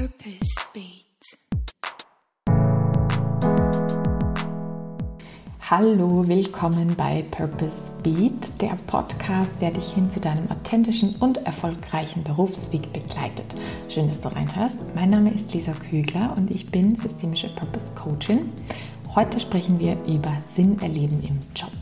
Purpose Beat. Hallo, willkommen bei Purpose Beat, der Podcast, der dich hin zu deinem authentischen und erfolgreichen Berufsweg begleitet. Schön, dass du reinhörst. Mein Name ist Lisa Kügler und ich bin systemische Purpose Coachin. Heute sprechen wir über Sinn erleben im Job.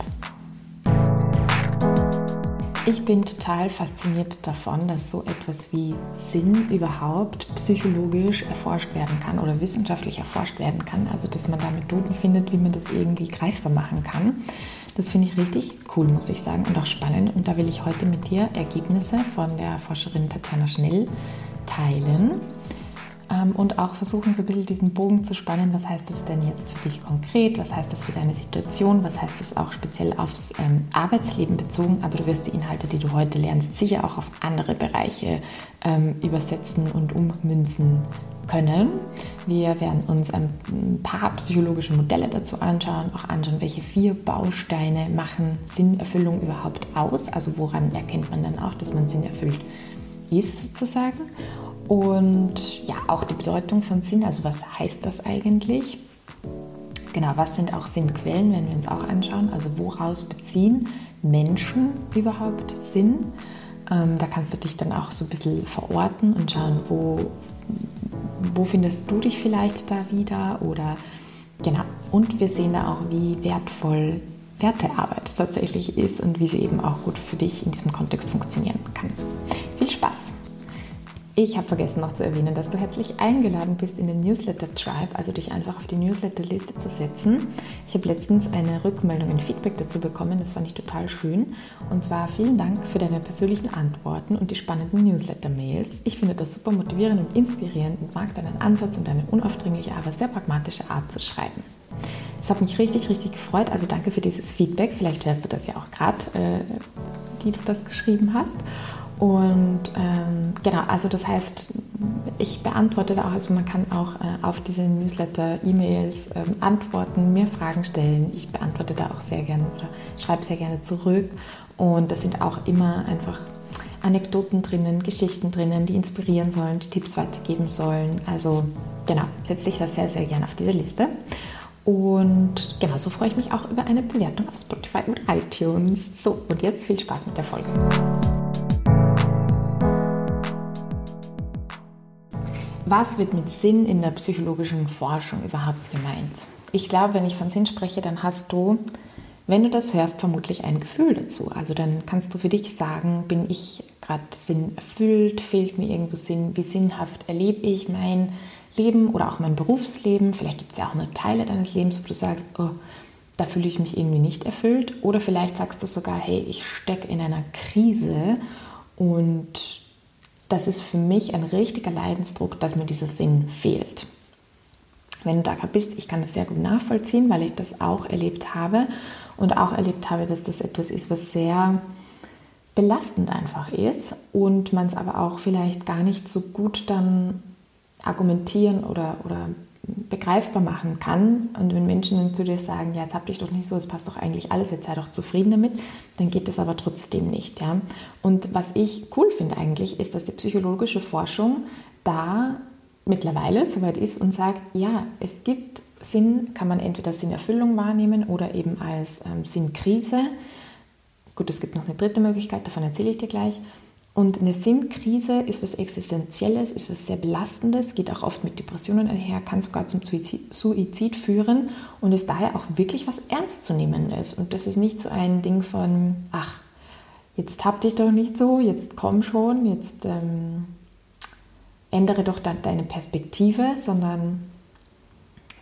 Ich bin total fasziniert davon, dass so etwas wie Sinn überhaupt psychologisch erforscht werden kann oder wissenschaftlich erforscht werden kann. Also, dass man da Methoden findet, wie man das irgendwie greifbar machen kann. Das finde ich richtig cool, muss ich sagen, und auch spannend. Und da will ich heute mit dir Ergebnisse von der Forscherin Tatjana Schnell teilen und auch versuchen, so ein bisschen diesen Bogen zu spannen. Was heißt das denn jetzt für dich konkret? Was heißt das für deine Situation? Was heißt das auch speziell aufs ähm, Arbeitsleben bezogen? Aber du wirst die Inhalte, die du heute lernst, sicher auch auf andere Bereiche ähm, übersetzen und ummünzen können. Wir werden uns ein paar psychologische Modelle dazu anschauen, auch anschauen, welche vier Bausteine machen Sinnerfüllung überhaupt aus. Also woran erkennt man dann auch, dass man Sinn erfüllt ist sozusagen. Und ja, auch die Bedeutung von Sinn, also was heißt das eigentlich? Genau, was sind auch Sinnquellen, wenn wir uns auch anschauen? Also woraus beziehen Menschen überhaupt Sinn? Ähm, da kannst du dich dann auch so ein bisschen verorten und schauen, wo, wo findest du dich vielleicht da wieder? Oder genau, und wir sehen da auch, wie wertvoll Wertearbeit tatsächlich ist und wie sie eben auch gut für dich in diesem Kontext funktionieren kann. Viel Spaß! Ich habe vergessen noch zu erwähnen, dass du herzlich eingeladen bist in den Newsletter Tribe, also dich einfach auf die Newsletter-Liste zu setzen. Ich habe letztens eine Rückmeldung, ein Feedback dazu bekommen, das fand ich total schön. Und zwar vielen Dank für deine persönlichen Antworten und die spannenden Newsletter-Mails. Ich finde das super motivierend und inspirierend und mag deinen Ansatz und deine unaufdringliche, aber sehr pragmatische Art zu schreiben. Es hat mich richtig, richtig gefreut. Also danke für dieses Feedback. Vielleicht hörst du das ja auch gerade, äh, die du das geschrieben hast. Und ähm, genau, also das heißt, ich beantworte da auch, also man kann auch äh, auf diese Newsletter, E-Mails ähm, antworten, mir Fragen stellen. Ich beantworte da auch sehr gerne oder schreibe sehr gerne zurück. Und das sind auch immer einfach Anekdoten drinnen, Geschichten drinnen, die inspirieren sollen, die Tipps weitergeben sollen. Also genau, setze dich da sehr, sehr gerne auf diese Liste. Und genauso freue ich mich auch über eine Bewertung auf Spotify und iTunes. So, und jetzt viel Spaß mit der Folge. Was wird mit Sinn in der psychologischen Forschung überhaupt gemeint? Ich glaube, wenn ich von Sinn spreche, dann hast du, wenn du das hörst, vermutlich ein Gefühl dazu. Also dann kannst du für dich sagen, bin ich gerade Sinn erfüllt, fehlt mir irgendwo Sinn, wie sinnhaft erlebe ich mein Leben oder auch mein Berufsleben. Vielleicht gibt es ja auch eine Teile deines Lebens, wo du sagst, oh, da fühle ich mich irgendwie nicht erfüllt. Oder vielleicht sagst du sogar, hey, ich stecke in einer Krise und das ist für mich ein richtiger Leidensdruck, dass mir dieser Sinn fehlt. Wenn du da bist, ich kann das sehr gut nachvollziehen, weil ich das auch erlebt habe und auch erlebt habe, dass das etwas ist, was sehr belastend einfach ist und man es aber auch vielleicht gar nicht so gut dann argumentieren oder, oder begreifbar machen kann. Und wenn Menschen zu dir sagen, ja, jetzt hab dich doch nicht so, es passt doch eigentlich alles, jetzt sei doch zufrieden damit, dann geht das aber trotzdem nicht. Ja? Und was ich cool finde eigentlich, ist, dass die psychologische Forschung da mittlerweile soweit ist und sagt, ja, es gibt Sinn, kann man entweder Sinnerfüllung wahrnehmen oder eben als ähm, Sinnkrise. Gut, es gibt noch eine dritte Möglichkeit, davon erzähle ich dir gleich. Und eine Sinnkrise ist was Existenzielles, ist was sehr Belastendes, geht auch oft mit Depressionen einher, kann sogar zum Suizid führen und ist daher auch wirklich was Ernstzunehmendes. Und das ist nicht so ein Ding von, ach, jetzt hab dich doch nicht so, jetzt komm schon, jetzt ähm, ändere doch dann deine Perspektive, sondern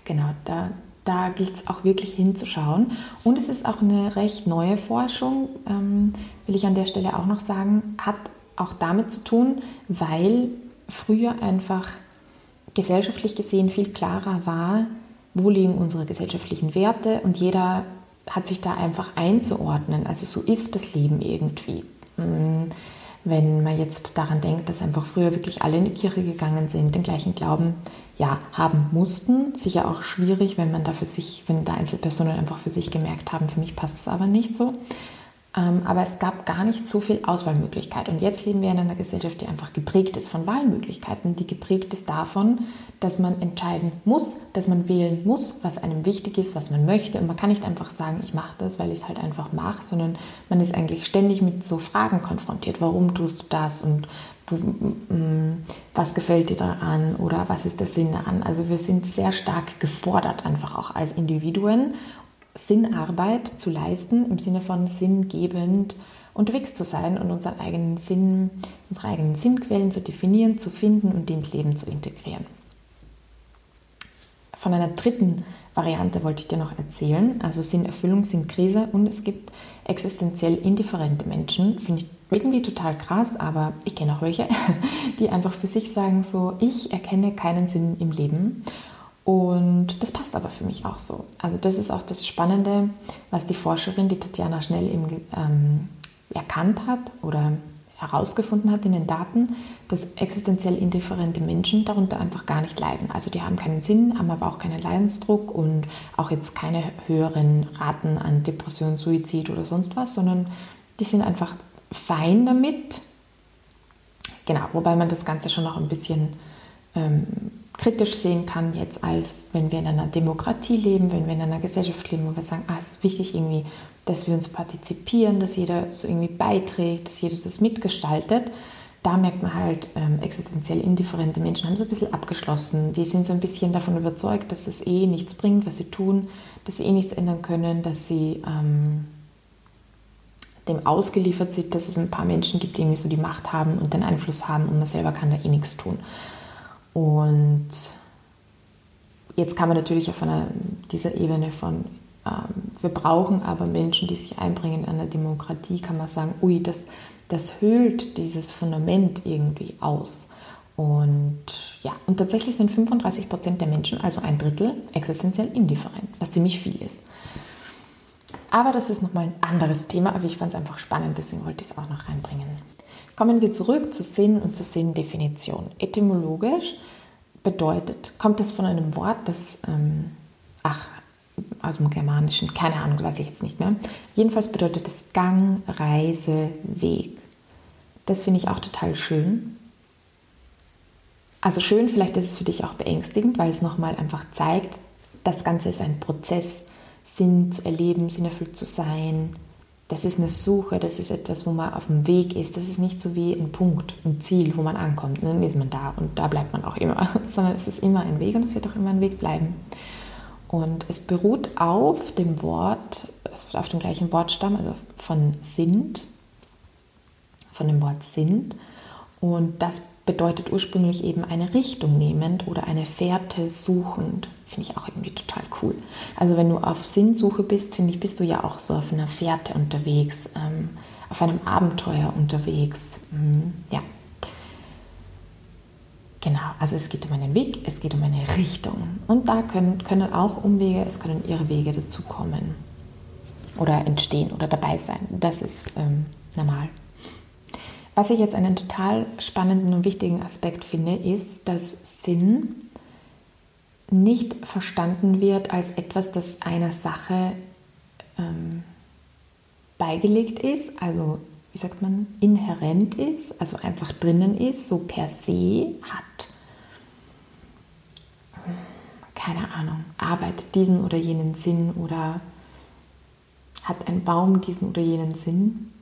genau, da, da gilt es auch wirklich hinzuschauen. Und es ist auch eine recht neue Forschung, ähm, will ich an der Stelle auch noch sagen, hat auch damit zu tun, weil früher einfach gesellschaftlich gesehen viel klarer war, wo liegen unsere gesellschaftlichen Werte und jeder hat sich da einfach einzuordnen. Also so ist das Leben irgendwie. Mm, wenn man jetzt daran denkt, dass einfach früher wirklich alle in die Kirche gegangen sind, den gleichen Glauben ja, haben mussten. Sicher auch schwierig, wenn man da für sich, wenn da Einzelpersonen einfach für sich gemerkt haben, für mich passt das aber nicht so. Ähm, aber es gab gar nicht so viel Auswahlmöglichkeit. Und jetzt leben wir in einer Gesellschaft, die einfach geprägt ist von Wahlmöglichkeiten, die geprägt ist davon, dass man entscheiden muss, dass man wählen muss, was einem wichtig ist, was man möchte. Und man kann nicht einfach sagen, ich mache das, weil ich es halt einfach mache, sondern man ist eigentlich ständig mit so Fragen konfrontiert. Warum tust du das? Und was gefällt dir daran oder was ist der Sinn daran? Also wir sind sehr stark gefordert, einfach auch als Individuen Sinnarbeit zu leisten, im Sinne von sinngebend unterwegs zu sein und unseren eigenen Sinn, unsere eigenen Sinnquellen zu definieren, zu finden und ins Leben zu integrieren. Von einer dritten Variante wollte ich dir noch erzählen, also Sinnerfüllung, Sinnkrise und es gibt existenziell indifferente Menschen, finde ich irgendwie total krass, aber ich kenne auch welche, die einfach für sich sagen so, ich erkenne keinen Sinn im Leben und das passt aber für mich auch so. Also das ist auch das Spannende, was die Forscherin, die Tatjana Schnell eben ähm, erkannt hat oder herausgefunden hat in den Daten, dass existenziell indifferente Menschen darunter einfach gar nicht leiden. Also die haben keinen Sinn, haben aber auch keinen Leidensdruck und auch jetzt keine höheren Raten an Depression, Suizid oder sonst was, sondern die sind einfach fein damit. Genau, wobei man das Ganze schon noch ein bisschen ähm, kritisch sehen kann, jetzt als wenn wir in einer Demokratie leben, wenn wir in einer Gesellschaft leben, wo wir sagen, ah, es ist wichtig irgendwie, dass wir uns partizipieren, dass jeder so irgendwie beiträgt, dass jeder das mitgestaltet. Da merkt man halt, ähm, existenziell indifferente Menschen haben so ein bisschen abgeschlossen. Die sind so ein bisschen davon überzeugt, dass es eh nichts bringt, was sie tun, dass sie eh nichts ändern können, dass sie ähm, dem ausgeliefert sind, dass es ein paar Menschen gibt, die irgendwie so die Macht haben und den Einfluss haben und man selber kann da eh nichts tun. Und jetzt kann man natürlich auf einer, dieser Ebene von, ähm, wir brauchen aber Menschen, die sich einbringen in einer Demokratie, kann man sagen, ui, das, das höhlt dieses Fundament irgendwie aus. Und ja, und tatsächlich sind 35 Prozent der Menschen, also ein Drittel, existenziell indifferent, was ziemlich viel ist. Aber das ist nochmal ein anderes Thema, aber ich fand es einfach spannend, deswegen wollte ich es auch noch reinbringen. Kommen wir zurück zu Sinn und zur Sinndefinition. Etymologisch bedeutet, kommt es von einem Wort, das, ähm, ach, aus dem Germanischen, keine Ahnung, weiß ich jetzt nicht mehr. Jedenfalls bedeutet es Gang, Reise, Weg. Das finde ich auch total schön. Also schön, vielleicht ist es für dich auch beängstigend, weil es nochmal einfach zeigt, das Ganze ist ein Prozess, Sinn zu erleben, sinnerfüllt zu sein, das ist eine Suche, das ist etwas, wo man auf dem Weg ist. Das ist nicht so wie ein Punkt, ein Ziel, wo man ankommt. Und dann ist man da und da bleibt man auch immer, sondern es ist immer ein Weg und es wird auch immer ein Weg bleiben. Und es beruht auf dem Wort, auf dem gleichen Wortstamm, also von sind, von dem Wort sind. Und das bedeutet ursprünglich eben eine Richtung nehmend oder eine Fährte suchend. Finde ich auch irgendwie total cool. Also wenn du auf Sinnsuche bist, finde ich, bist du ja auch so auf einer Fährte unterwegs, ähm, auf einem Abenteuer unterwegs. Mhm, ja. Genau, also es geht um einen Weg, es geht um eine Richtung. Und da können, können auch Umwege, es können ihre Wege dazukommen oder entstehen oder dabei sein. Das ist ähm, normal. Was ich jetzt einen total spannenden und wichtigen Aspekt finde, ist, dass Sinn nicht verstanden wird als etwas, das einer Sache ähm, beigelegt ist, also wie sagt man, inhärent ist, also einfach drinnen ist, so per se hat, keine Ahnung, arbeitet diesen oder jenen Sinn oder hat ein Baum diesen oder jenen Sinn,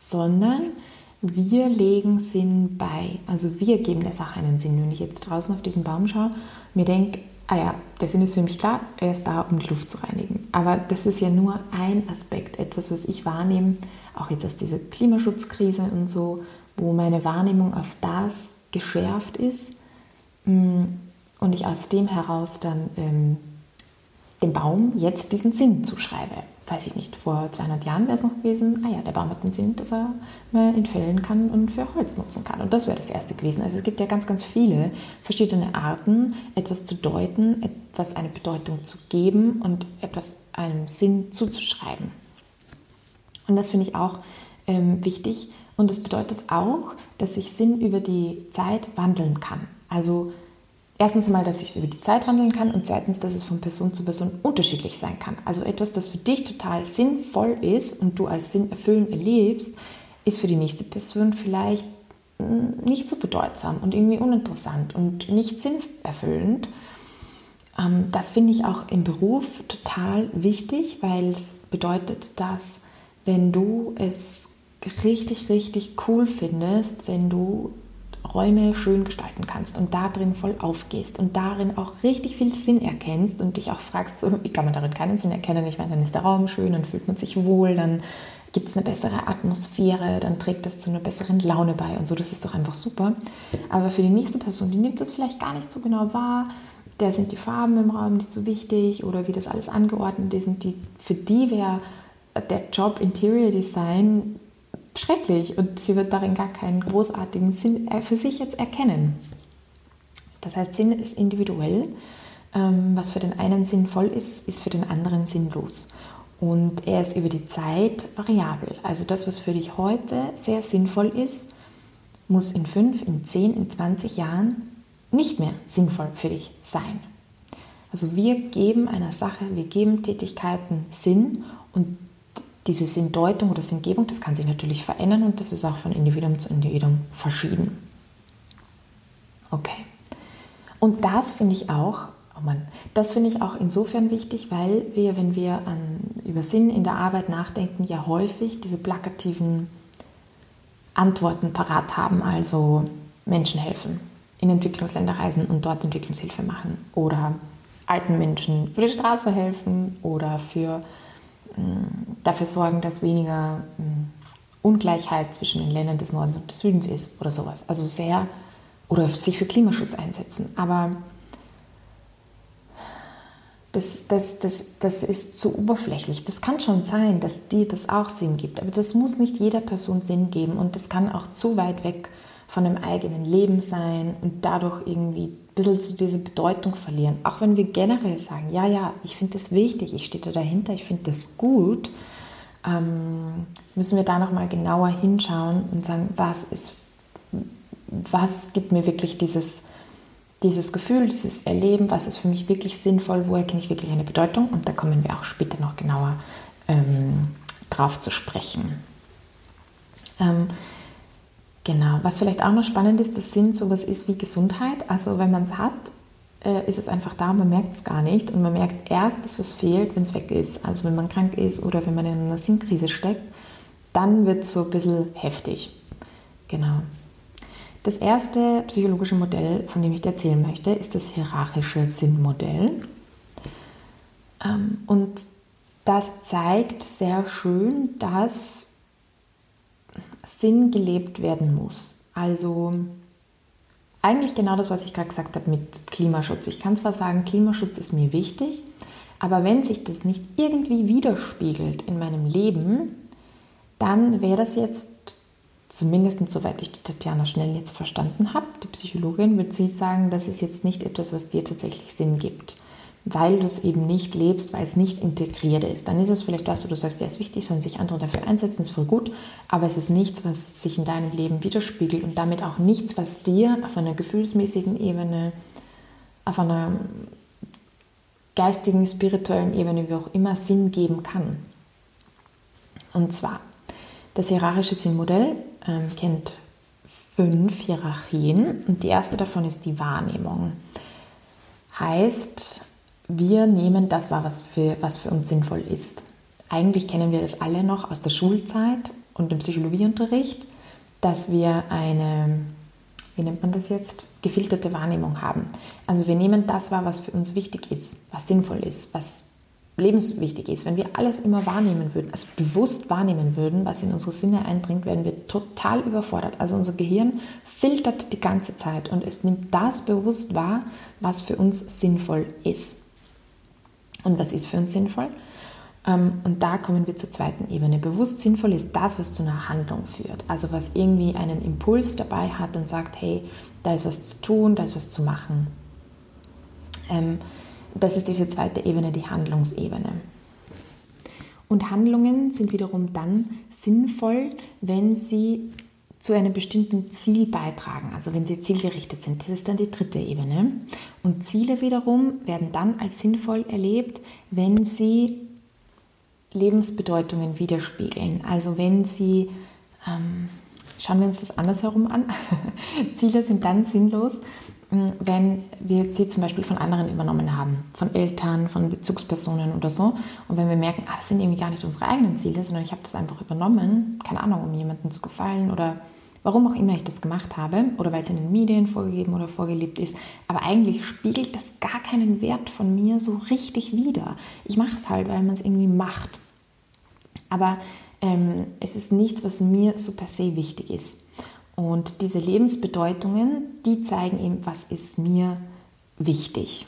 sondern wir legen Sinn bei. Also wir geben der Sache einen Sinn. Wenn ich jetzt draußen auf diesen Baum schaue, mir denke, ah ja, der Sinn ist für mich klar, er ist da, um die Luft zu reinigen. Aber das ist ja nur ein Aspekt, etwas, was ich wahrnehme, auch jetzt aus dieser Klimaschutzkrise und so, wo meine Wahrnehmung auf das geschärft ist mm, und ich aus dem heraus dann ähm, dem Baum jetzt diesen Sinn zuschreibe weiß ich nicht, vor 200 Jahren wäre es noch gewesen, ah ja, der Baum hat einen Sinn, dass er mal entfällen kann und für Holz nutzen kann. Und das wäre das erste gewesen. Also es gibt ja ganz, ganz viele verschiedene Arten, etwas zu deuten, etwas eine Bedeutung zu geben und etwas einem Sinn zuzuschreiben. Und das finde ich auch ähm, wichtig. Und das bedeutet auch, dass sich Sinn über die Zeit wandeln kann. Also erstens mal, dass ich es über die Zeit wandeln kann und zweitens, dass es von Person zu Person unterschiedlich sein kann. Also etwas, das für dich total sinnvoll ist und du als Sinn erfüllen erlebst, ist für die nächste Person vielleicht hm, nicht so bedeutsam und irgendwie uninteressant und nicht sinnerfüllend. Ähm, das finde ich auch im Beruf total wichtig, weil es bedeutet, dass wenn du es richtig, richtig cool findest, wenn du Räume schön gestalten kannst und da drin voll aufgehst und darin auch richtig viel Sinn erkennst und dich auch fragst, so, wie kann man darin keinen Sinn erkennen? Ich meine, dann ist der Raum schön, dann fühlt man sich wohl, dann gibt es eine bessere Atmosphäre, dann trägt das zu einer besseren Laune bei und so, das ist doch einfach super. Aber für die nächste Person, die nimmt das vielleicht gar nicht so genau wahr, der sind die Farben im Raum nicht so wichtig oder wie das alles angeordnet ist und die, für die wäre der Job Interior Design schrecklich und sie wird darin gar keinen großartigen Sinn äh, für sich jetzt erkennen. Das heißt, Sinn ist individuell. Ähm, was für den einen sinnvoll ist, ist für den anderen sinnlos. Und er ist über die Zeit variabel. Also das, was für dich heute sehr sinnvoll ist, muss in 5, in 10, in 20 Jahren nicht mehr sinnvoll für dich sein. Also wir geben einer Sache, wir geben Tätigkeiten Sinn und diese Sinndeutung oder Sinngebung, das kann sich natürlich verändern und das ist auch von Individuum zu Individuum verschieden. Okay. Und das finde ich auch, oh Mann, das finde ich auch insofern wichtig, weil wir, wenn wir an, über Sinn in der Arbeit nachdenken, ja häufig diese plakativen Antworten parat haben, also Menschen helfen, in Entwicklungsländer reisen und dort Entwicklungshilfe machen oder alten Menschen über die Straße helfen oder für dafür sorgen, dass weniger Ungleichheit zwischen den Ländern des Nordens und des Südens ist oder sowas. Also sehr, oder sich für Klimaschutz einsetzen. Aber das, das, das, das ist zu oberflächlich. Das kann schon sein, dass dir das auch Sinn gibt, aber das muss nicht jeder Person Sinn geben und das kann auch zu weit weg von dem eigenen Leben sein und dadurch irgendwie bisschen zu dieser Bedeutung verlieren. Auch wenn wir generell sagen, ja, ja, ich finde das wichtig, ich stehe da dahinter, ich finde das gut, ähm, müssen wir da nochmal genauer hinschauen und sagen, was ist, was gibt mir wirklich dieses, dieses Gefühl, dieses Erleben, was ist für mich wirklich sinnvoll, wo erkenne ich wirklich eine Bedeutung und da kommen wir auch später noch genauer ähm, drauf zu sprechen. Ähm, Genau, was vielleicht auch noch spannend ist, dass Sinn sowas ist wie Gesundheit. Also wenn man es hat, äh, ist es einfach da, man merkt es gar nicht und man merkt erst, dass was fehlt, wenn es weg ist. Also wenn man krank ist oder wenn man in einer Sinnkrise steckt, dann wird es so ein bisschen heftig. Genau. Das erste psychologische Modell, von dem ich dir erzählen möchte, ist das hierarchische Sinnmodell. Ähm, und das zeigt sehr schön, dass Sinn gelebt werden muss. Also eigentlich genau das, was ich gerade gesagt habe mit Klimaschutz. Ich kann zwar sagen, Klimaschutz ist mir wichtig, aber wenn sich das nicht irgendwie widerspiegelt in meinem Leben, dann wäre das jetzt, zumindest soweit ich die Tatjana Schnell jetzt verstanden habe, die Psychologin, würde sie sagen, das ist jetzt nicht etwas, was dir tatsächlich Sinn gibt weil du es eben nicht lebst, weil es nicht integriert ist. Dann ist es vielleicht was, wo du sagst, ja, ist wichtig, sollen sich andere dafür einsetzen, ist voll gut, aber es ist nichts, was sich in deinem Leben widerspiegelt und damit auch nichts, was dir auf einer gefühlsmäßigen Ebene, auf einer geistigen, spirituellen Ebene, wie auch immer, Sinn geben kann. Und zwar, das hierarchische Sinnmodell ähm, kennt fünf Hierarchien und die erste davon ist die Wahrnehmung. Heißt, wir nehmen das wahr, was für, was für uns sinnvoll ist. Eigentlich kennen wir das alle noch aus der Schulzeit und dem Psychologieunterricht, dass wir eine, wie nennt man das jetzt, gefilterte Wahrnehmung haben. Also wir nehmen das wahr, was für uns wichtig ist, was sinnvoll ist, was lebenswichtig ist. Wenn wir alles immer wahrnehmen würden, also bewusst wahrnehmen würden, was in unsere Sinne eindringt, werden wir total überfordert. Also unser Gehirn filtert die ganze Zeit und es nimmt das bewusst wahr, was für uns sinnvoll ist und was ist für uns sinnvoll. Ähm, und da kommen wir zur zweiten Ebene. Bewusst sinnvoll ist das, was zu einer Handlung führt. Also was irgendwie einen Impuls dabei hat und sagt, hey, da ist was zu tun, da ist was zu machen. Ähm, das ist diese zweite Ebene, die Handlungsebene. Und Handlungen sind wiederum dann sinnvoll, wenn sie zu einem bestimmten Ziel beitragen, also wenn sie zielgerichtet sind. Das ist dann die dritte Ebene. Und Ziele wiederum werden dann als sinnvoll erlebt, wenn sie Lebensbedeutungen widerspiegeln. Also wenn sie, ähm, schauen wir uns das andersherum an, Ziele sind dann sinnlos, wenn wir sie zum Beispiel von anderen übernommen haben, von Eltern, von Bezugspersonen oder so. Und wenn wir merken, ah, das sind irgendwie gar nicht unsere eigenen Ziele, sondern ich habe das einfach übernommen, keine Ahnung, um jemandem zu gefallen oder warum auch immer ich das gemacht habe oder weil es in den Medien vorgegeben oder vorgelebt ist. Aber eigentlich spiegelt das gar keinen Wert von mir so richtig wider. Ich mache es halt, weil man es irgendwie macht. Aber ähm, es ist nichts, was mir so per se wichtig ist. Und diese Lebensbedeutungen, die zeigen eben, was ist mir wichtig.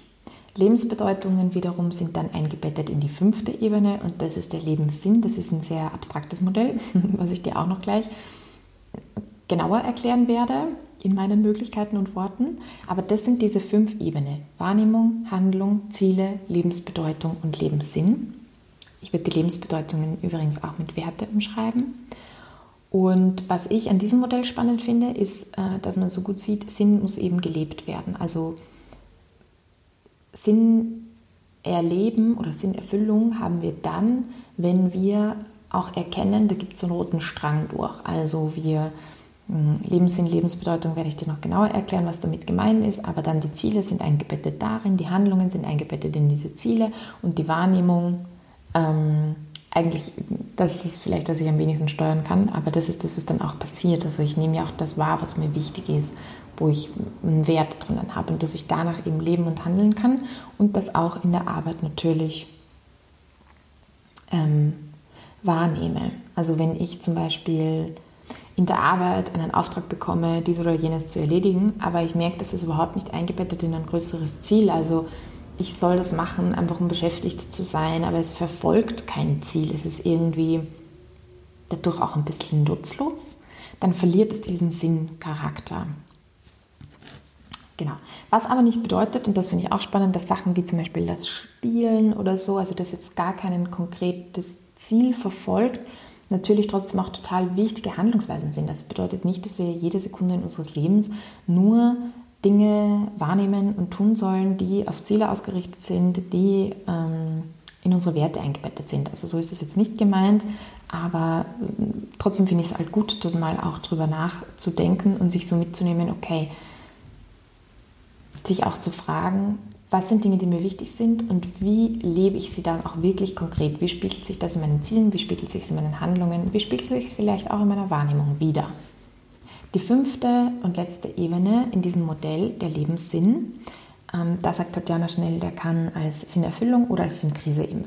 Lebensbedeutungen wiederum sind dann eingebettet in die fünfte Ebene und das ist der Lebenssinn. Das ist ein sehr abstraktes Modell, was ich dir auch noch gleich genauer erklären werde in meinen Möglichkeiten und Worten. Aber das sind diese fünf Ebenen. Wahrnehmung, Handlung, Ziele, Lebensbedeutung und Lebenssinn. Ich werde die Lebensbedeutungen übrigens auch mit Werte umschreiben. Und was ich an diesem Modell spannend finde, ist, äh, dass man so gut sieht, Sinn muss eben gelebt werden. Also Sinn erleben oder Sinnerfüllung haben wir dann, wenn wir auch erkennen, da gibt es einen roten Strang durch. Also wir hm, Lebenssinn, Lebensbedeutung werde ich dir noch genauer erklären, was damit gemeint ist, aber dann die Ziele sind eingebettet darin, die Handlungen sind eingebettet in diese Ziele und die Wahrnehmung ähm, eigentlich, das ist vielleicht, was ich am wenigsten steuern kann, aber das ist das, was dann auch passiert. Also ich nehme ja auch das wahr, was mir wichtig ist, wo ich einen Wert drinnen habe und dass ich danach eben leben und handeln kann und das auch in der Arbeit natürlich ähm, wahrnehme. Also wenn ich zum Beispiel in der Arbeit einen Auftrag bekomme, dies oder jenes zu erledigen, aber ich merke, das ist überhaupt nicht eingebettet in ein größeres Ziel. Also ich soll das machen, einfach um beschäftigt zu sein, aber es verfolgt kein Ziel. Es ist irgendwie dadurch auch ein bisschen nutzlos. Dann verliert es diesen Sinncharakter. Genau. Was aber nicht bedeutet, und das finde ich auch spannend, dass Sachen wie zum Beispiel das Spielen oder so, also das jetzt gar kein konkretes Ziel verfolgt, natürlich trotzdem auch total wichtige Handlungsweisen sind. Das bedeutet nicht, dass wir jede Sekunde in unseres Lebens nur Dinge wahrnehmen und tun sollen, die auf Ziele ausgerichtet sind, die ähm, in unsere Werte eingebettet sind. Also so ist das jetzt nicht gemeint, aber äh, trotzdem finde ich es halt gut, dort mal auch drüber nachzudenken und sich so mitzunehmen, okay, sich auch zu fragen, was sind Dinge, die mir wichtig sind und wie lebe ich sie dann auch wirklich konkret? Wie spiegelt sich das in meinen Zielen? Wie spiegelt sich es in meinen Handlungen? Wie spiegelt sich es vielleicht auch in meiner Wahrnehmung wieder? Die fünfte und letzte Ebene in diesem Modell, der Lebenssinn, ähm, da sagt Tatjana Schnell, der kann als Sinnerfüllung oder als Sinnkrise eben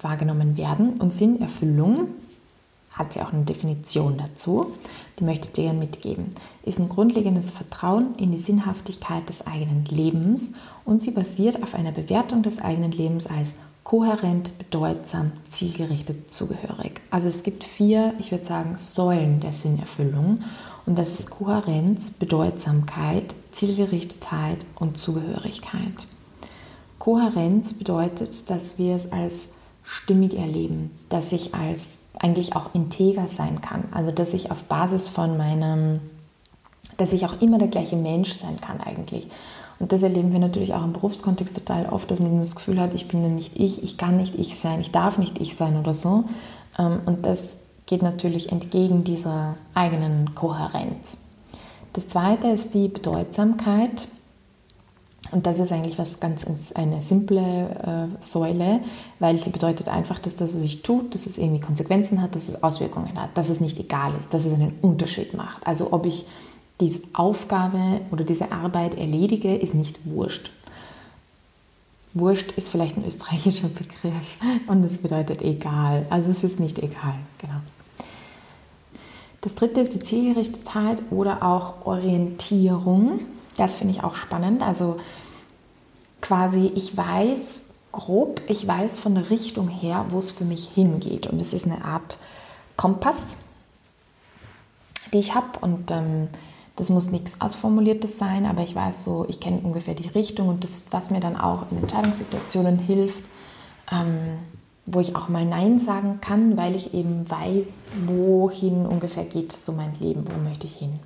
wahrgenommen werden. Und Sinnerfüllung hat sie auch eine Definition dazu, die möchte ich dir gerne mitgeben, ist ein grundlegendes Vertrauen in die Sinnhaftigkeit des eigenen Lebens und sie basiert auf einer Bewertung des eigenen Lebens als kohärent, bedeutsam, zielgerichtet, zugehörig. Also es gibt vier, ich würde sagen, Säulen der Sinnerfüllung und das ist Kohärenz, Bedeutsamkeit, Zielgerichtetheit und Zugehörigkeit. Kohärenz bedeutet, dass wir es als stimmig erleben, dass ich als eigentlich auch integer sein kann. Also dass ich auf Basis von meinem, dass ich auch immer der gleiche Mensch sein kann eigentlich. Und das erleben wir natürlich auch im Berufskontext total oft, dass man das Gefühl hat, ich bin dann nicht ich, ich kann nicht ich sein, ich darf nicht ich sein oder so. Ähm, und das geht natürlich entgegen dieser eigenen Kohärenz. Das zweite ist die Bedeutsamkeit. Und das ist eigentlich was ganz eine simple äh, Säule, weil sie bedeutet einfach, dass das, was ich tue, dass es irgendwie Konsequenzen hat, dass es Auswirkungen hat, dass es nicht egal ist, dass es einen Unterschied macht. Also ob ich diese Aufgabe oder diese Arbeit erledige, ist nicht wurscht. Wurscht ist vielleicht ein österreichischer Begriff und es bedeutet egal. Also es ist nicht egal, genau. Das dritte ist die Zielgerichtetheit oder auch Orientierung. Das finde ich auch spannend. Also quasi, ich weiß grob, ich weiß von der Richtung her, wo es für mich hingeht. Und es ist eine Art Kompass, die ich habe. Und ähm, das muss nichts Ausformuliertes sein, aber ich weiß so, ich kenne ungefähr die Richtung und das, was mir dann auch in Entscheidungssituationen hilft. Ähm, wo ich auch mal Nein sagen kann, weil ich eben weiß, wohin ungefähr geht so mein Leben, wo möchte ich hin.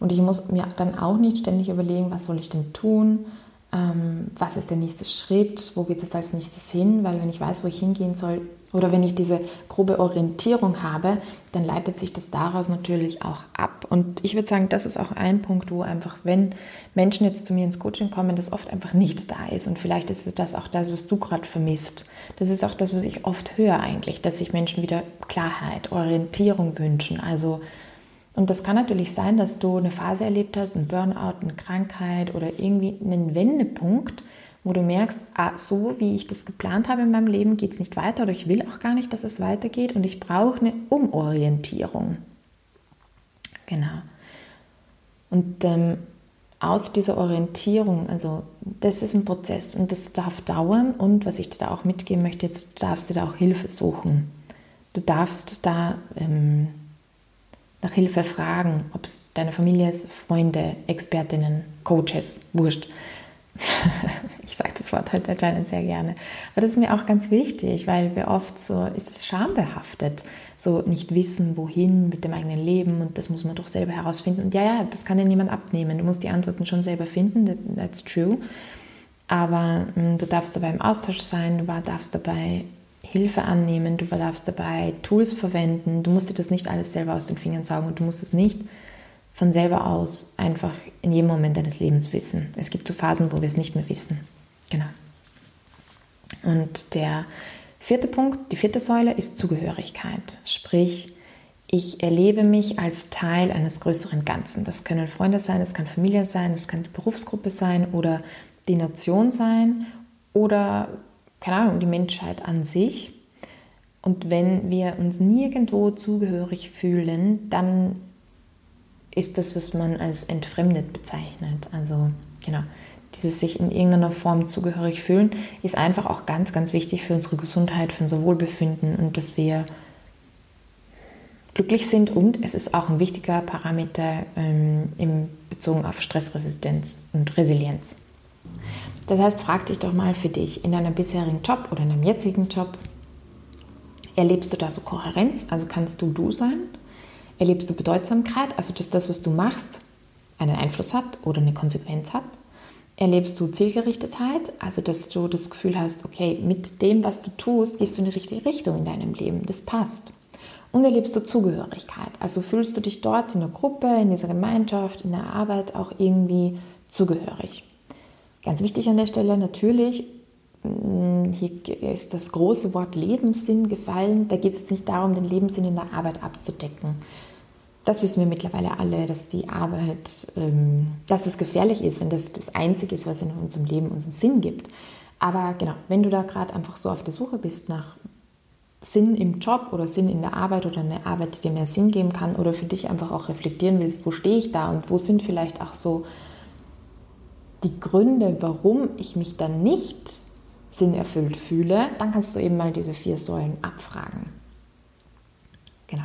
Und ich muss mir dann auch nicht ständig überlegen, was soll ich denn tun, ähm, was ist der nächste Schritt, wo geht es als nächstes hin, weil wenn ich weiß, wo ich hingehen soll oder wenn ich diese grobe Orientierung habe, dann leitet sich das daraus natürlich auch ab. Und ich würde sagen, das ist auch ein Punkt, wo einfach, wenn Menschen jetzt zu mir ins Coaching kommen, das oft einfach nicht da ist. Und vielleicht ist das auch das, was du gerade vermisst. Das ist auch das, was ich oft höre eigentlich, dass sich Menschen wieder Klarheit, Orientierung wünschen. Also und das kann natürlich sein, dass du eine Phase erlebt hast, einen Burnout, eine Krankheit oder irgendwie einen Wendepunkt, wo du merkst, ah, so wie ich das geplant habe in meinem Leben, geht es nicht weiter oder ich will auch gar nicht, dass es weitergeht und ich brauche eine Umorientierung. Genau. Und ähm, aus dieser Orientierung, also das ist ein Prozess und das darf dauern und was ich dir da auch mitgeben möchte, jetzt darfst du da auch Hilfe suchen. Du darfst da ähm, nach Hilfe fragen, ob es deine Familie ist, Freunde, Expertinnen, Coaches, wurscht. ich sage das Wort heute anscheinend sehr gerne. Aber das ist mir auch ganz wichtig, weil wir oft so, ist es schambehaftet, so nicht wissen, wohin mit dem eigenen Leben und das muss man doch selber herausfinden. Und ja, ja, das kann dir niemand abnehmen. Du musst die Antworten schon selber finden, that's true. Aber hm, du darfst dabei im Austausch sein, du darfst dabei Hilfe annehmen, du darfst dabei Tools verwenden, du musst dir das nicht alles selber aus den Fingern saugen und du musst es nicht von selber aus einfach in jedem Moment deines Lebens wissen. Es gibt so Phasen, wo wir es nicht mehr wissen. Genau. Und der vierte Punkt, die vierte Säule ist Zugehörigkeit. Sprich, ich erlebe mich als Teil eines größeren Ganzen. Das können Freunde sein, das kann Familie sein, das kann die Berufsgruppe sein oder die Nation sein oder keine Ahnung, die Menschheit an sich. Und wenn wir uns nirgendwo zugehörig fühlen, dann ist das, was man als entfremdet bezeichnet. Also genau, dieses sich in irgendeiner Form zugehörig fühlen, ist einfach auch ganz, ganz wichtig für unsere Gesundheit, für unser Wohlbefinden und dass wir glücklich sind. Und es ist auch ein wichtiger Parameter ähm, im bezogen auf Stressresistenz und Resilienz. Das heißt, frag dich doch mal für dich in deinem bisherigen Job oder in deinem jetzigen Job, erlebst du da so Kohärenz, also kannst du du sein? Erlebst du Bedeutsamkeit, also dass das, was du machst, einen Einfluss hat oder eine Konsequenz hat? Erlebst du Zielgerichtetheit, also dass du das Gefühl hast, okay, mit dem, was du tust, gehst du in die richtige Richtung in deinem Leben, das passt. Und erlebst du Zugehörigkeit, also fühlst du dich dort in der Gruppe, in dieser Gemeinschaft, in der Arbeit auch irgendwie zugehörig. Ganz wichtig an der Stelle natürlich, mm, hier ist das große Wort Lebenssinn gefallen. Da geht es jetzt nicht darum, den Lebenssinn in der Arbeit abzudecken. Das wissen wir mittlerweile alle, dass die Arbeit, ähm, dass es gefährlich ist, wenn das das Einzige ist, was in unserem Leben unseren Sinn gibt. Aber genau, wenn du da gerade einfach so auf der Suche bist nach Sinn im Job oder Sinn in der Arbeit oder eine Arbeit, die dir mehr Sinn geben kann oder für dich einfach auch reflektieren willst, wo stehe ich da und wo sind vielleicht auch so die Gründe, warum ich mich dann nicht sinnerfüllt fühle, dann kannst du eben mal diese vier Säulen abfragen. Genau.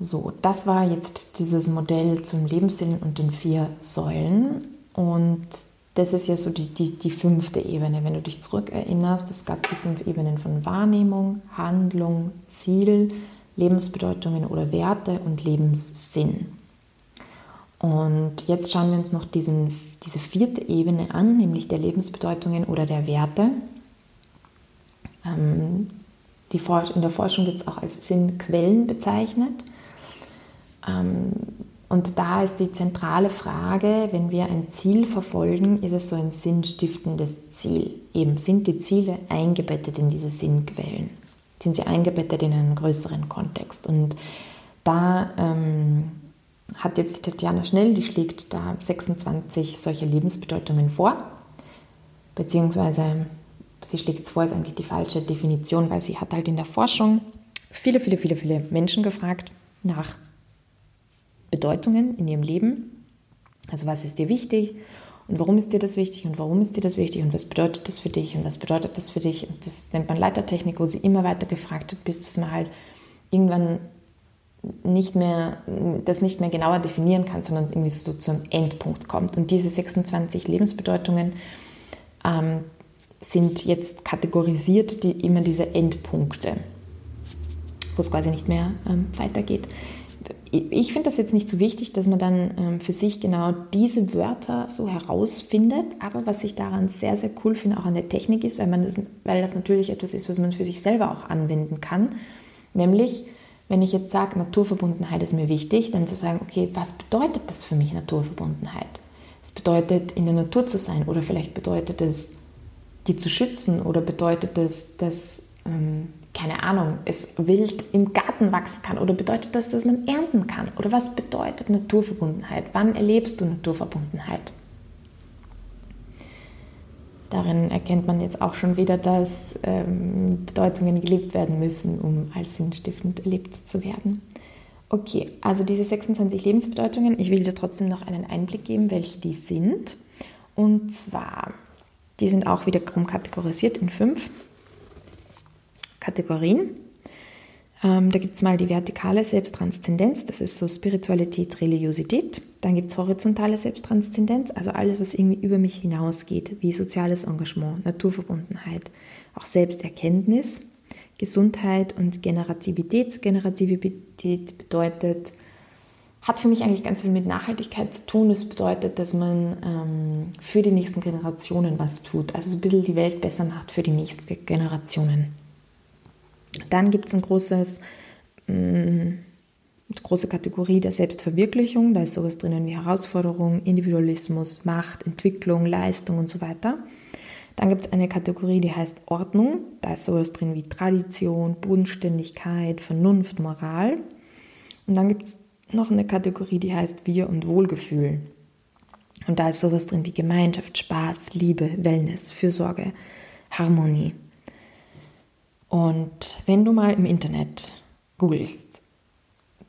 So, das war jetzt dieses Modell zum Lebenssinn und den vier Säulen. Und das ist ja so die, die, die fünfte Ebene. Wenn du dich zurückerinnerst, es gab die fünf Ebenen von Wahrnehmung, Handlung, Ziel, Lebensbedeutungen oder Werte und Lebenssinn. Und jetzt schauen wir uns noch diesen, diese vierte Ebene an, nämlich der Lebensbedeutungen oder der Werte. Ähm, in der Forschung wird es auch als Sinnquellen bezeichnet. Ähm, und da ist die zentrale Frage, wenn wir ein Ziel verfolgen, ist es so ein sinnstiftendes Ziel. Eben sind die Ziele eingebettet in diese Sinnquellen? Sind sie eingebettet in einen größeren Kontext? Und da ähm, hat jetzt Tatjana Schnell, die schlägt da 26 solche Lebensbedeutungen vor, beziehungsweise sie schlägt es vor, ist eigentlich die falsche Definition, weil sie hat halt in der Forschung viele, viele, viele, viele Menschen gefragt nach Bedeutungen in ihrem Leben. Also was ist dir wichtig und warum ist dir das wichtig und warum ist dir das wichtig und was bedeutet das für dich und was bedeutet das für dich? Und das nennt man Leitertechnik, wo sie immer weiter gefragt hat, bis das man halt irgendwann nicht mehr, das nicht mehr genauer definieren kann, sondern irgendwie so zum Endpunkt kommt. Und diese 26 Lebensbedeutungen ähm, sind jetzt kategorisiert die, immer diese Endpunkte, wo es quasi nicht mehr ähm, weitergeht. Ich finde das jetzt nicht so wichtig, dass man dann ähm, für sich genau diese Wörter so herausfindet. Aber was ich daran sehr, sehr cool finde, auch an der Technik ist, weil, man das, weil das natürlich etwas ist, was man für sich selber auch anwenden kann. Nämlich, wenn ich jetzt sage, Naturverbundenheit ist mir wichtig, dann zu sagen, okay, was bedeutet das für mich, Naturverbundenheit? Es bedeutet, in der Natur zu sein oder vielleicht bedeutet es, die zu schützen oder bedeutet es, dass, ähm, keine Ahnung, es wild im Garten wachsen kann oder bedeutet das, dass man ernten kann? Oder was bedeutet Naturverbundenheit? Wann erlebst du Naturverbundenheit? Darin erkennt man jetzt auch schon wieder, dass ähm, Bedeutungen gelebt werden müssen, um als sinnstiftend erlebt zu werden. Okay, also diese 26 Lebensbedeutungen, ich will dir trotzdem noch einen Einblick geben, welche die sind. Und zwar, die sind auch wieder kategorisiert in fünf Kategorien. Ähm, da gibt es mal die vertikale Selbsttranszendenz, das ist so Spiritualität, Religiosität. Dann gibt es horizontale Selbsttranszendenz, also alles, was irgendwie über mich hinausgeht, wie soziales Engagement, Naturverbundenheit, auch Selbsterkenntnis, Gesundheit und Generativität. Generativität bedeutet, hat für mich eigentlich ganz viel mit Nachhaltigkeit zu tun. Das bedeutet, dass man ähm, für die nächsten Generationen was tut, also so ein bisschen die Welt besser macht für die nächsten Generationen. Dann gibt es ein großes, eine mm, große Kategorie der Selbstverwirklichung. Da ist sowas drinnen wie Herausforderung, Individualismus, Macht, Entwicklung, Leistung und so weiter. Dann gibt es eine Kategorie, die heißt Ordnung. Da ist sowas drin wie Tradition, Bodenständigkeit, Vernunft, Moral. Und dann gibt es noch eine Kategorie, die heißt Wir und Wohlgefühl. Und da ist sowas drin wie Gemeinschaft, Spaß, Liebe, Wellness, Fürsorge, Harmonie. Und wenn du mal im Internet googelst,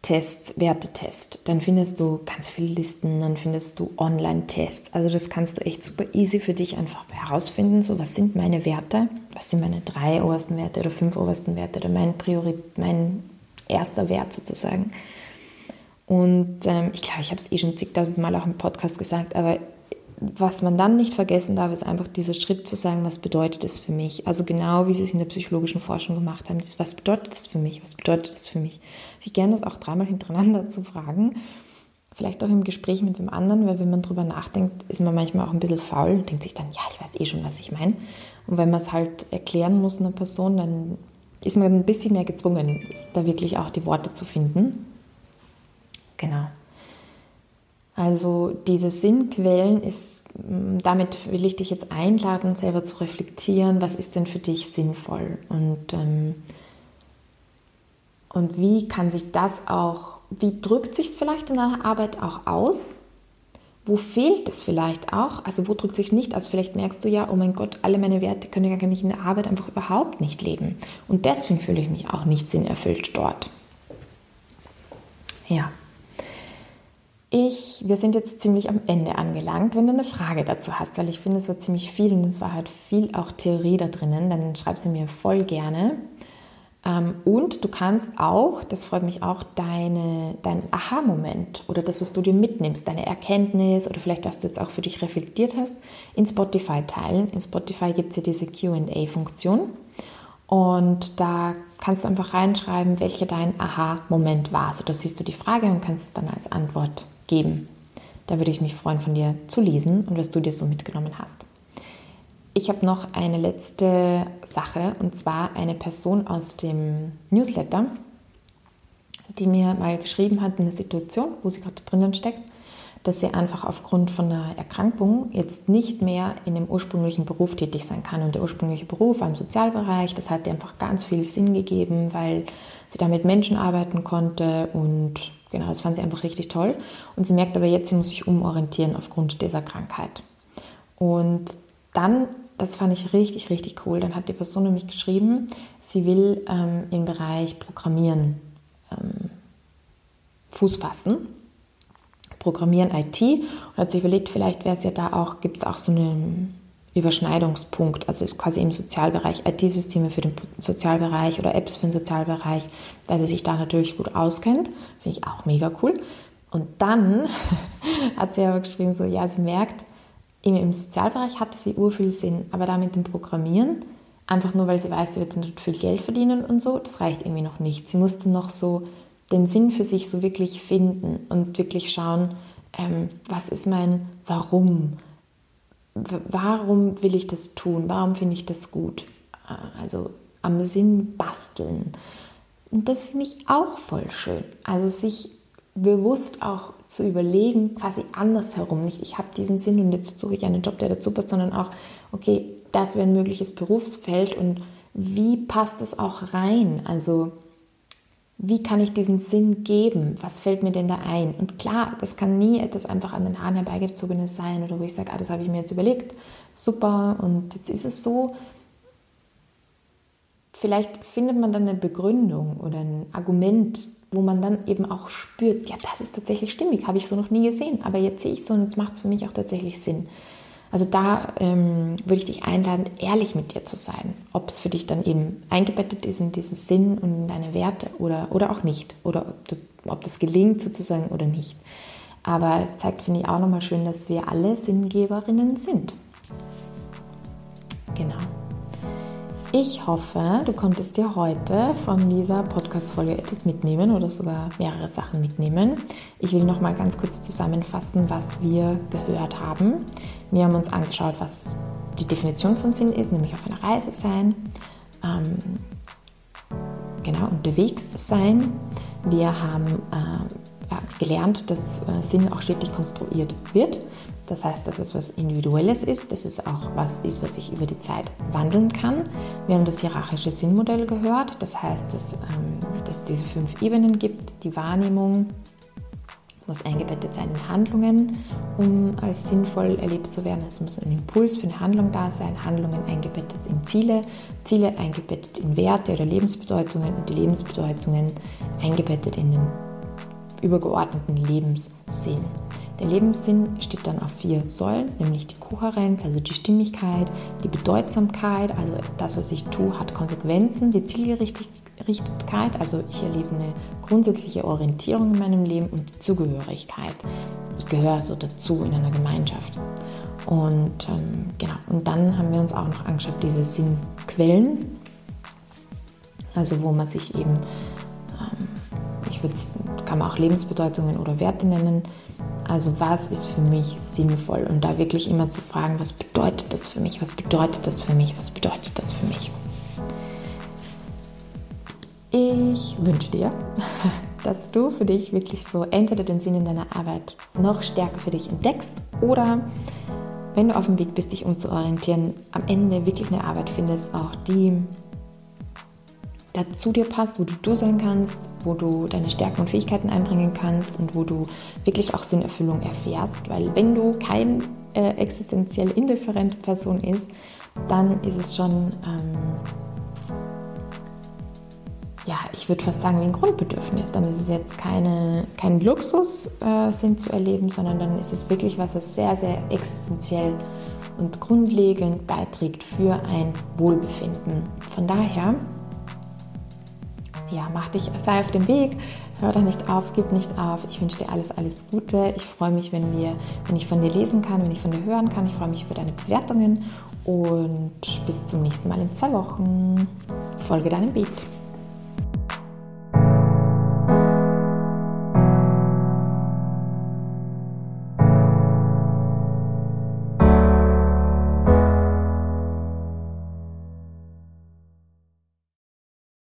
Test, Wertetest, dann findest du ganz viele Listen, dann findest du Online-Tests. Also das kannst du echt super easy für dich einfach herausfinden. So, was sind meine Werte? Was sind meine drei obersten Werte oder fünf obersten Werte oder mein, Priori mein erster Wert sozusagen? Und ähm, ich glaube, ich habe es eh schon zigtausend Mal auch im Podcast gesagt, aber was man dann nicht vergessen darf, ist einfach dieser Schritt zu sagen, was bedeutet es für mich? Also genau wie sie es in der psychologischen Forschung gemacht haben, was bedeutet das für mich? Was bedeutet das für mich? Sich gerne das auch dreimal hintereinander zu fragen, vielleicht auch im Gespräch mit dem anderen, weil wenn man drüber nachdenkt, ist man manchmal auch ein bisschen faul und denkt sich dann, ja, ich weiß eh schon, was ich meine. Und wenn man es halt erklären muss einer Person, dann ist man ein bisschen mehr gezwungen, da wirklich auch die Worte zu finden. Genau. Also diese Sinnquellen ist, mm, damit will ich dich jetzt einladen, selber zu reflektieren, was ist denn für dich sinnvoll und, ähm, und wie kann sich das auch, wie drückt sich es vielleicht in deiner Arbeit auch aus? Wo fehlt es vielleicht auch? Also wo drückt sich nicht aus? Vielleicht merkst du ja, oh mein Gott, alle meine Werte können ja gar nicht in der Arbeit einfach überhaupt nicht leben. Und deswegen fühle ich mich auch nicht sinnerfüllt dort. Ja. Ich, wir sind jetzt ziemlich am Ende angelangt. Wenn du eine Frage dazu hast, weil ich finde, es war ziemlich viel und es war halt viel auch Theorie da drinnen, dann schreib sie mir voll gerne. Ähm, und du kannst auch, das freut mich auch, deine, dein Aha-Moment oder das, was du dir mitnimmst, deine Erkenntnis oder vielleicht, was du jetzt auch für dich reflektiert hast, in Spotify teilen. In Spotify gibt es ja diese QA-Funktion. Und da kannst du einfach reinschreiben, welcher dein Aha-Moment war. Also da siehst du die Frage und kannst es dann als Antwort geben. Da würde ich mich freuen, von dir zu lesen und was du dir so mitgenommen hast. Ich habe noch eine letzte Sache und zwar eine Person aus dem Newsletter, die mir mal geschrieben hat, in einer Situation, wo sie gerade drinnen steckt, dass sie einfach aufgrund von einer Erkrankung jetzt nicht mehr in dem ursprünglichen Beruf tätig sein kann. Und der ursprüngliche Beruf war im Sozialbereich, das hat ihr einfach ganz viel Sinn gegeben, weil sie da mit Menschen arbeiten konnte und Genau, das fand sie einfach richtig toll. Und sie merkt aber jetzt, sie muss sich umorientieren aufgrund dieser Krankheit. Und dann, das fand ich richtig, richtig cool, dann hat die Person nämlich geschrieben, sie will ähm, im Bereich Programmieren ähm, Fuß fassen. Programmieren IT und hat sich überlegt, vielleicht wäre es ja da auch, gibt es auch so eine Überschneidungspunkt, also ist quasi im Sozialbereich, IT-Systeme für den Sozialbereich oder Apps für den Sozialbereich, weil sie sich da natürlich gut auskennt. Finde ich auch mega cool. Und dann hat sie aber geschrieben, so, ja, sie merkt, im Sozialbereich hatte sie urviel Sinn, aber da mit dem Programmieren, einfach nur weil sie weiß, sie wird dann viel Geld verdienen und so, das reicht irgendwie noch nicht. Sie musste noch so den Sinn für sich so wirklich finden und wirklich schauen, ähm, was ist mein Warum? Warum will ich das tun? Warum finde ich das gut? Äh, also am Sinn basteln. Und das finde ich auch voll schön. Also sich bewusst auch zu überlegen, quasi andersherum. Nicht, ich habe diesen Sinn und jetzt suche ich einen Job, der dazu passt, sondern auch, okay, das wäre ein mögliches Berufsfeld und wie passt das auch rein? Also wie kann ich diesen Sinn geben? Was fällt mir denn da ein? Und klar, das kann nie etwas einfach an den Haaren herbeigezogenes sein oder wo ich sage, ah, das habe ich mir jetzt überlegt, super und jetzt ist es so. Vielleicht findet man dann eine Begründung oder ein Argument, wo man dann eben auch spürt, ja, das ist tatsächlich stimmig, habe ich so noch nie gesehen, aber jetzt sehe ich so und jetzt macht es für mich auch tatsächlich Sinn. Also da ähm, würde ich dich einladen, ehrlich mit dir zu sein, ob es für dich dann eben eingebettet ist in diesen Sinn und in deine Werte oder, oder auch nicht, oder ob, ob das gelingt sozusagen oder nicht. Aber es zeigt, finde ich, auch nochmal schön, dass wir alle Sinngeberinnen sind. Genau. Ich hoffe, du konntest dir heute von dieser Podcast-Folge etwas mitnehmen oder sogar mehrere Sachen mitnehmen. Ich will noch mal ganz kurz zusammenfassen, was wir gehört haben. Wir haben uns angeschaut, was die Definition von Sinn ist, nämlich auf einer Reise sein, ähm, genau unterwegs sein. Wir haben äh, gelernt, dass äh, Sinn auch stetig konstruiert wird. Das heißt, dass es was Individuelles ist, dass es auch was ist, was sich über die Zeit wandeln kann. Wir haben das hierarchische Sinnmodell gehört. Das heißt, dass, ähm, dass es diese fünf Ebenen gibt. Die Wahrnehmung muss eingebettet sein in Handlungen, um als sinnvoll erlebt zu werden. Es muss ein Impuls für eine Handlung da sein, Handlungen eingebettet in Ziele, Ziele eingebettet in Werte oder Lebensbedeutungen und die Lebensbedeutungen eingebettet in den übergeordneten Lebenssinn. Der Lebenssinn steht dann auf vier Säulen, nämlich die Kohärenz, also die Stimmigkeit, die Bedeutsamkeit, also das, was ich tue, hat Konsequenzen, die Zielgerichtetkeit, also ich erlebe eine grundsätzliche Orientierung in meinem Leben und Zugehörigkeit. Ich gehöre so dazu in einer Gemeinschaft. Und ähm, genau, und dann haben wir uns auch noch angeschaut, diese Sinnquellen, also wo man sich eben, ähm, ich würde es, kann man auch Lebensbedeutungen oder Werte nennen, also was ist für mich sinnvoll? Und da wirklich immer zu fragen, was bedeutet das für mich? Was bedeutet das für mich? Was bedeutet das für mich? Ich wünsche dir, dass du für dich wirklich so entweder den Sinn in deiner Arbeit noch stärker für dich entdeckst oder wenn du auf dem Weg bist, dich umzuorientieren, am Ende wirklich eine Arbeit findest, auch die zu dir passt, wo du du sein kannst, wo du deine Stärken und Fähigkeiten einbringen kannst und wo du wirklich auch Sinnerfüllung erfährst. Weil wenn du kein äh, existenziell indifferente Person ist, dann ist es schon, ähm, ja, ich würde fast sagen, wie ein Grundbedürfnis. Dann ist es jetzt keine, kein Luxus, äh, Sinn zu erleben, sondern dann ist es wirklich was, was sehr, sehr existenziell und grundlegend beiträgt für ein Wohlbefinden. Von daher ja, mach dich, sei auf dem Weg, hör da nicht auf, gib nicht auf. Ich wünsche dir alles, alles Gute. Ich freue mich, wenn, wir, wenn ich von dir lesen kann, wenn ich von dir hören kann. Ich freue mich über deine Bewertungen und bis zum nächsten Mal in zwei Wochen. Folge deinem Beat.